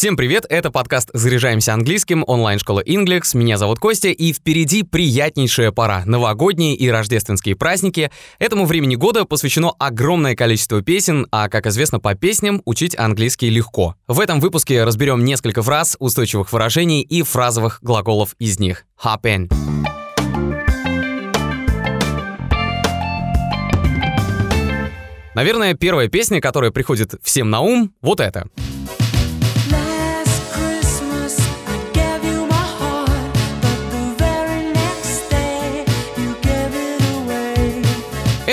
Всем привет, это подкаст «Заряжаемся английским», онлайн-школа Inglix. Меня зовут Костя, и впереди приятнейшая пора. Новогодние и рождественские праздники. Этому времени года посвящено огромное количество песен, а, как известно, по песням учить английский легко. В этом выпуске разберем несколько фраз, устойчивых выражений и фразовых глаголов из них. Hop in. Наверное, первая песня, которая приходит всем на ум, вот эта.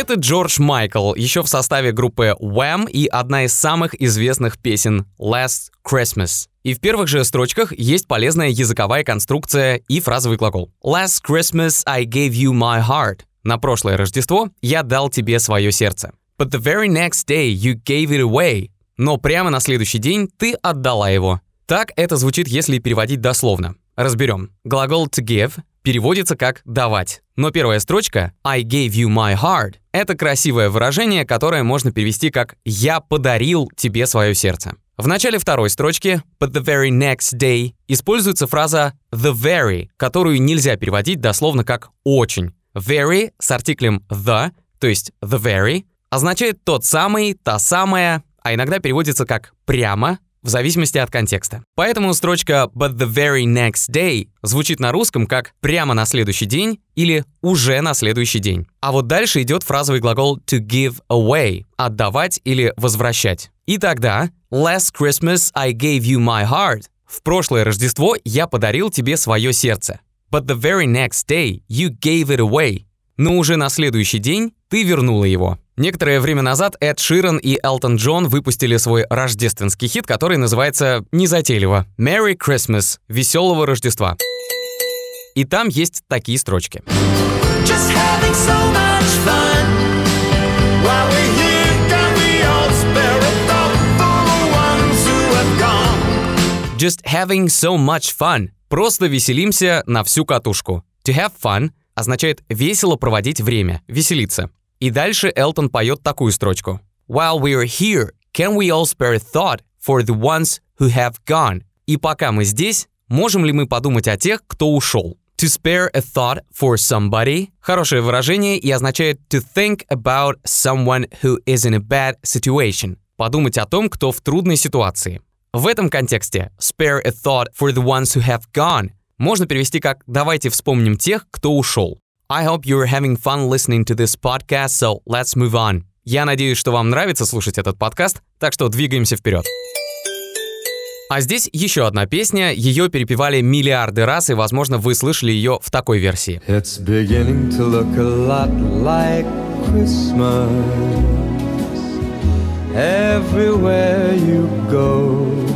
Это Джордж Майкл, еще в составе группы Wham и одна из самых известных песен Last Christmas. И в первых же строчках есть полезная языковая конструкция и фразовый глагол. Last Christmas I gave you my heart. На прошлое Рождество я дал тебе свое сердце. But the very next day you gave it away. Но прямо на следующий день ты отдала его. Так это звучит, если переводить дословно. Разберем. Глагол to give переводится как «давать». Но первая строчка «I gave you my heart» — это красивое выражение, которое можно перевести как «я подарил тебе свое сердце». В начале второй строчки «but the very next day» используется фраза «the very», которую нельзя переводить дословно как «очень». Very с артиклем the, то есть the very, означает тот самый, та самая, а иногда переводится как «прямо», в зависимости от контекста. Поэтому строчка «but the very next day» звучит на русском как «прямо на следующий день» или «уже на следующий день». А вот дальше идет фразовый глагол «to give away» — «отдавать» или «возвращать». И тогда «last Christmas I gave you my heart» — «в прошлое Рождество я подарил тебе свое сердце». «But the very next day you gave it away» но уже на следующий день ты вернула его. Некоторое время назад Эд Ширан и Элтон Джон выпустили свой рождественский хит, который называется незатейливо «Merry Christmas» — «Веселого Рождества». И там есть такие строчки. Just having so much fun. While we're here, can we all spare a thought for the ones who have gone? Just having so much fun. Просто веселимся на всю катушку. To have fun означает весело проводить время, веселиться. И дальше Элтон поет такую строчку. While we're here, can we all spare a thought for the ones who have gone? И пока мы здесь, можем ли мы подумать о тех, кто ушел? To spare a thought for somebody – хорошее выражение и означает to think about someone who is in a bad situation. Подумать о том, кто в трудной ситуации. В этом контексте spare a thought for the ones who have gone можно перевести как «давайте вспомним тех, кто ушел». I hope you're having fun listening to this podcast, so let's move on. Я надеюсь, что вам нравится слушать этот подкаст, так что двигаемся вперед. А здесь еще одна песня, ее перепевали миллиарды раз, и, возможно, вы слышали ее в такой версии. It's beginning to look a lot like Christmas everywhere you go.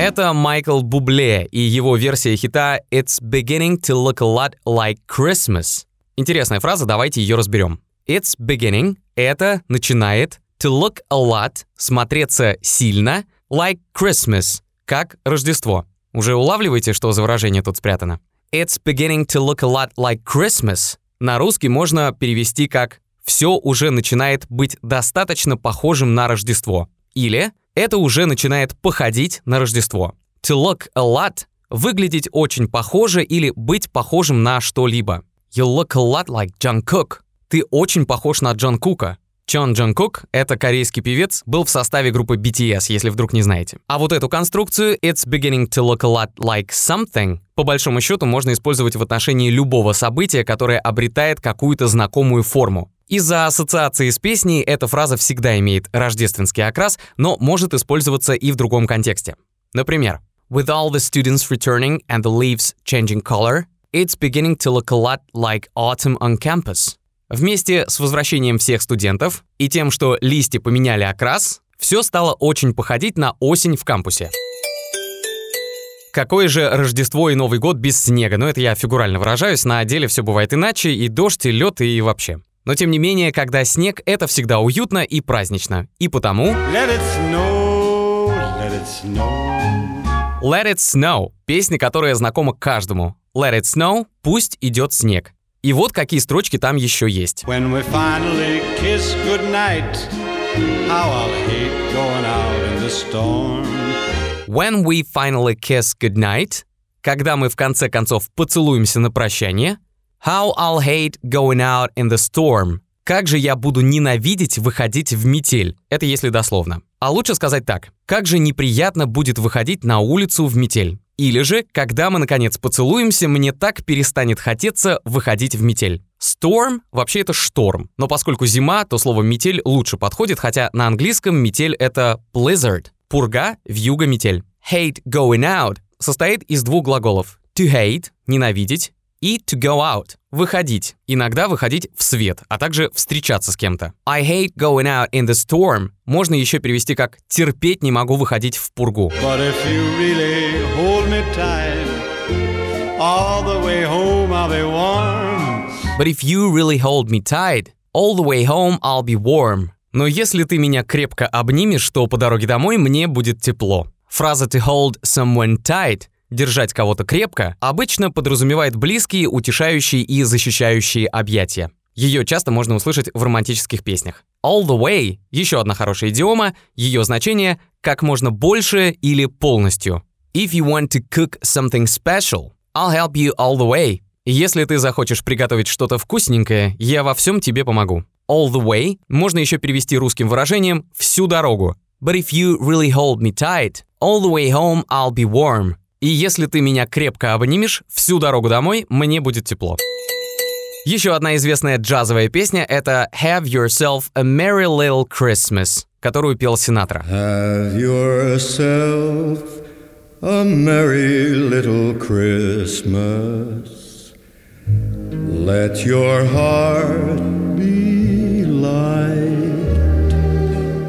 Это Майкл Бубле и его версия хита «It's beginning to look a lot like Christmas». Интересная фраза, давайте ее разберем. It's beginning — это начинает, to look a lot — смотреться сильно, like Christmas — как Рождество. Уже улавливаете, что за выражение тут спрятано? It's beginning to look a lot like Christmas на русский можно перевести как «все уже начинает быть достаточно похожим на Рождество» или это уже начинает походить на Рождество. To look a lot – выглядеть очень похоже или быть похожим на что-либо. You look a lot like John Cook. Ты очень похож на Джон Кука. Чон Джон Кук — это корейский певец, был в составе группы BTS, если вдруг не знаете. А вот эту конструкцию «it's beginning to look a lot like something» по большому счету можно использовать в отношении любого события, которое обретает какую-то знакомую форму. Из-за ассоциации с песней эта фраза всегда имеет рождественский окрас, но может использоваться и в другом контексте. Например, With all the students returning and the leaves changing color, it's beginning to look a lot like autumn on campus. Вместе с возвращением всех студентов и тем, что листья поменяли окрас, все стало очень походить на осень в кампусе. Какое же Рождество и Новый год без снега? Ну, это я фигурально выражаюсь, на деле все бывает иначе, и дождь, и лед, и вообще. Но тем не менее, когда снег, это всегда уютно и празднично. И потому Let it snow, let it snow. Let It Snow — песня, которая знакома каждому. Let It Snow — пусть идет снег. И вот какие строчки там еще есть. When we finally kiss goodnight, how I'll hate going out in the storm. When we finally kiss goodnight, когда мы в конце концов поцелуемся на прощание. How I'll hate going out in the storm. Как же я буду ненавидеть выходить в метель. Это если дословно. А лучше сказать так. Как же неприятно будет выходить на улицу в метель. Или же, когда мы наконец поцелуемся, мне так перестанет хотеться выходить в метель. Storm вообще это шторм, но поскольку зима, то слово метель лучше подходит, хотя на английском метель это blizzard. Пурга, вьюга, метель. Hate going out состоит из двух глаголов. To hate – ненавидеть, и to go out – выходить, иногда выходить в свет, а также встречаться с кем-то. I hate going out in the storm можно еще перевести как «терпеть не могу выходить в пургу». But if you really hold me tight, all the way home I'll be warm. But if you really hold me tight, all the way home I'll be warm. Но если ты меня крепко обнимешь, то по дороге домой мне будет тепло. Фраза to hold someone tight держать кого-то крепко обычно подразумевает близкие, утешающие и защищающие объятия. Ее часто можно услышать в романтических песнях. All the way – еще одна хорошая идиома, ее значение – как можно больше или полностью. If you want to cook something special, I'll help you all the way. Если ты захочешь приготовить что-то вкусненькое, я во всем тебе помогу. All the way можно еще перевести русским выражением «всю дорогу». But if you really hold me tight, all the way home I'll be warm. И если ты меня крепко обнимешь, всю дорогу домой мне будет тепло. Еще одна известная джазовая песня — это «Have Yourself a Merry Little Christmas», которую пел Синатра. Have yourself a merry little Christmas. Let your heart be light.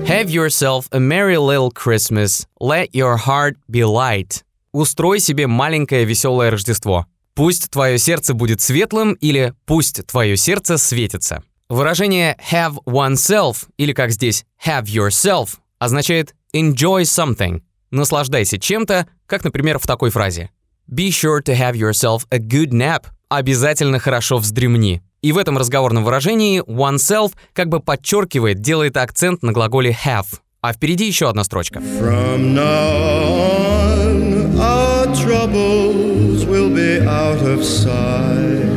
Have yourself a merry little Christmas. Let your heart be light. Устрой себе маленькое веселое Рождество. Пусть твое сердце будет светлым или пусть твое сердце светится. Выражение have oneself или как здесь have yourself означает enjoy something. Наслаждайся чем-то, как, например, в такой фразе. Be sure to have yourself a good nap. Обязательно хорошо вздремни. И в этом разговорном выражении oneself как бы подчеркивает, делает акцент на глаголе have. А впереди еще одна строчка. From now on, our troubles will be out of sight.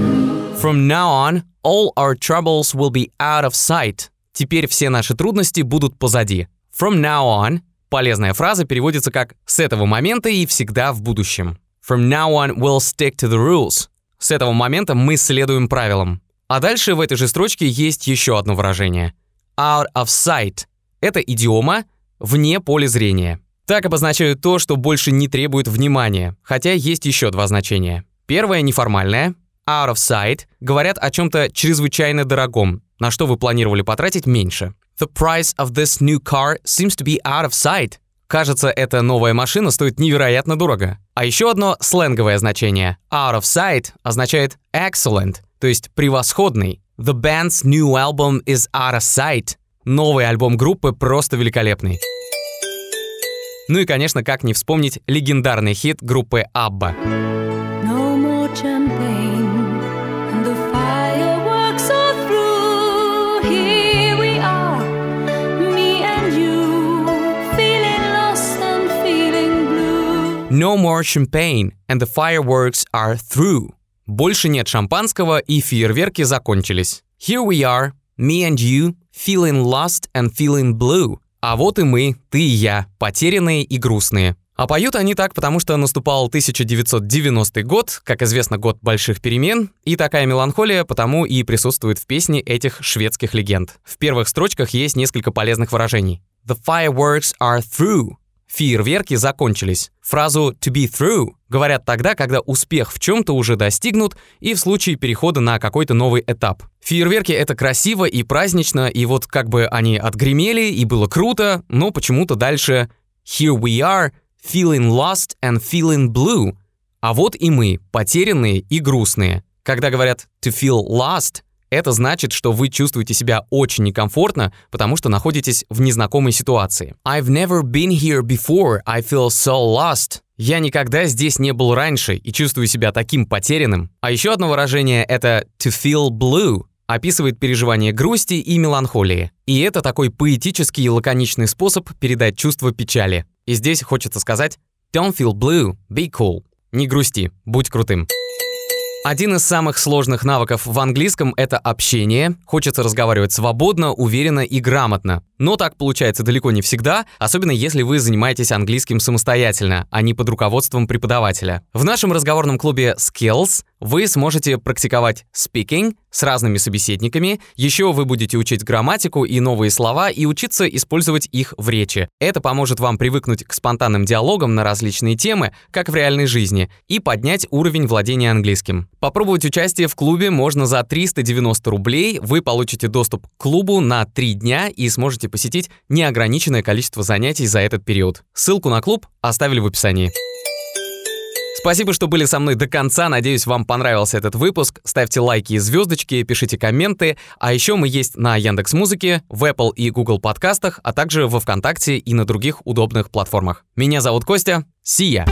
From now on, all our troubles will be out of sight. Теперь все наши трудности будут позади. From now on – полезная фраза переводится как «с этого момента и всегда в будущем». From now on, we'll stick to the rules. С этого момента мы следуем правилам. А дальше в этой же строчке есть еще одно выражение. Out of sight – это идиома вне поля зрения. Так обозначают то, что больше не требует внимания, хотя есть еще два значения. Первое неформальное – out of sight – говорят о чем-то чрезвычайно дорогом, на что вы планировали потратить меньше. The price of this new car seems to be out of sight. Кажется, эта новая машина стоит невероятно дорого. А еще одно сленговое значение. Out of sight означает excellent, то есть превосходный. The band's new album is out of sight. Новый альбом группы просто великолепный. Ну и, конечно, как не вспомнить легендарный хит группы ABBA. No more champagne, and the fireworks are through. Here we are, me and you, feeling lost and feeling blue. No more champagne and the fireworks are through. Больше нет шампанского и фейерверки закончились. Here we are, me and you, feeling lost and feeling blue. А вот и мы, ты и я, потерянные и грустные. А поют они так, потому что наступал 1990 год, как известно, год больших перемен, и такая меланхолия потому и присутствует в песне этих шведских легенд. В первых строчках есть несколько полезных выражений. The fireworks are through. Фейерверки закончились. Фразу to be through говорят тогда, когда успех в чем-то уже достигнут и в случае перехода на какой-то новый этап. Фейерверки — это красиво и празднично, и вот как бы они отгремели, и было круто, но почему-то дальше «Here we are, feeling lost and feeling blue». А вот и мы, потерянные и грустные. Когда говорят «to feel lost», это значит, что вы чувствуете себя очень некомфортно, потому что находитесь в незнакомой ситуации. I've never been here before, I feel so lost. Я никогда здесь не был раньше и чувствую себя таким потерянным. А еще одно выражение — это to feel blue, описывает переживание грусти и меланхолии. И это такой поэтический и лаконичный способ передать чувство печали. И здесь хочется сказать Don't feel blue, be cool. Не грусти, будь крутым. Один из самых сложных навыков в английском — это общение. Хочется разговаривать свободно, уверенно и грамотно. Но так получается далеко не всегда, особенно если вы занимаетесь английским самостоятельно, а не под руководством преподавателя. В нашем разговорном клубе Skills вы сможете практиковать speaking с разными собеседниками, еще вы будете учить грамматику и новые слова и учиться использовать их в речи. Это поможет вам привыкнуть к спонтанным диалогам на различные темы, как в реальной жизни, и поднять уровень владения английским. Попробовать участие в клубе можно за 390 рублей, вы получите доступ к клубу на 3 дня и сможете посетить неограниченное количество занятий за этот период. Ссылку на клуб оставили в описании. Спасибо, что были со мной до конца. Надеюсь, вам понравился этот выпуск. Ставьте лайки и звездочки, пишите комменты. А еще мы есть на Яндекс Музыке, в Apple и Google подкастах, а также во ВКонтакте и на других удобных платформах. Меня зовут Костя. Сия.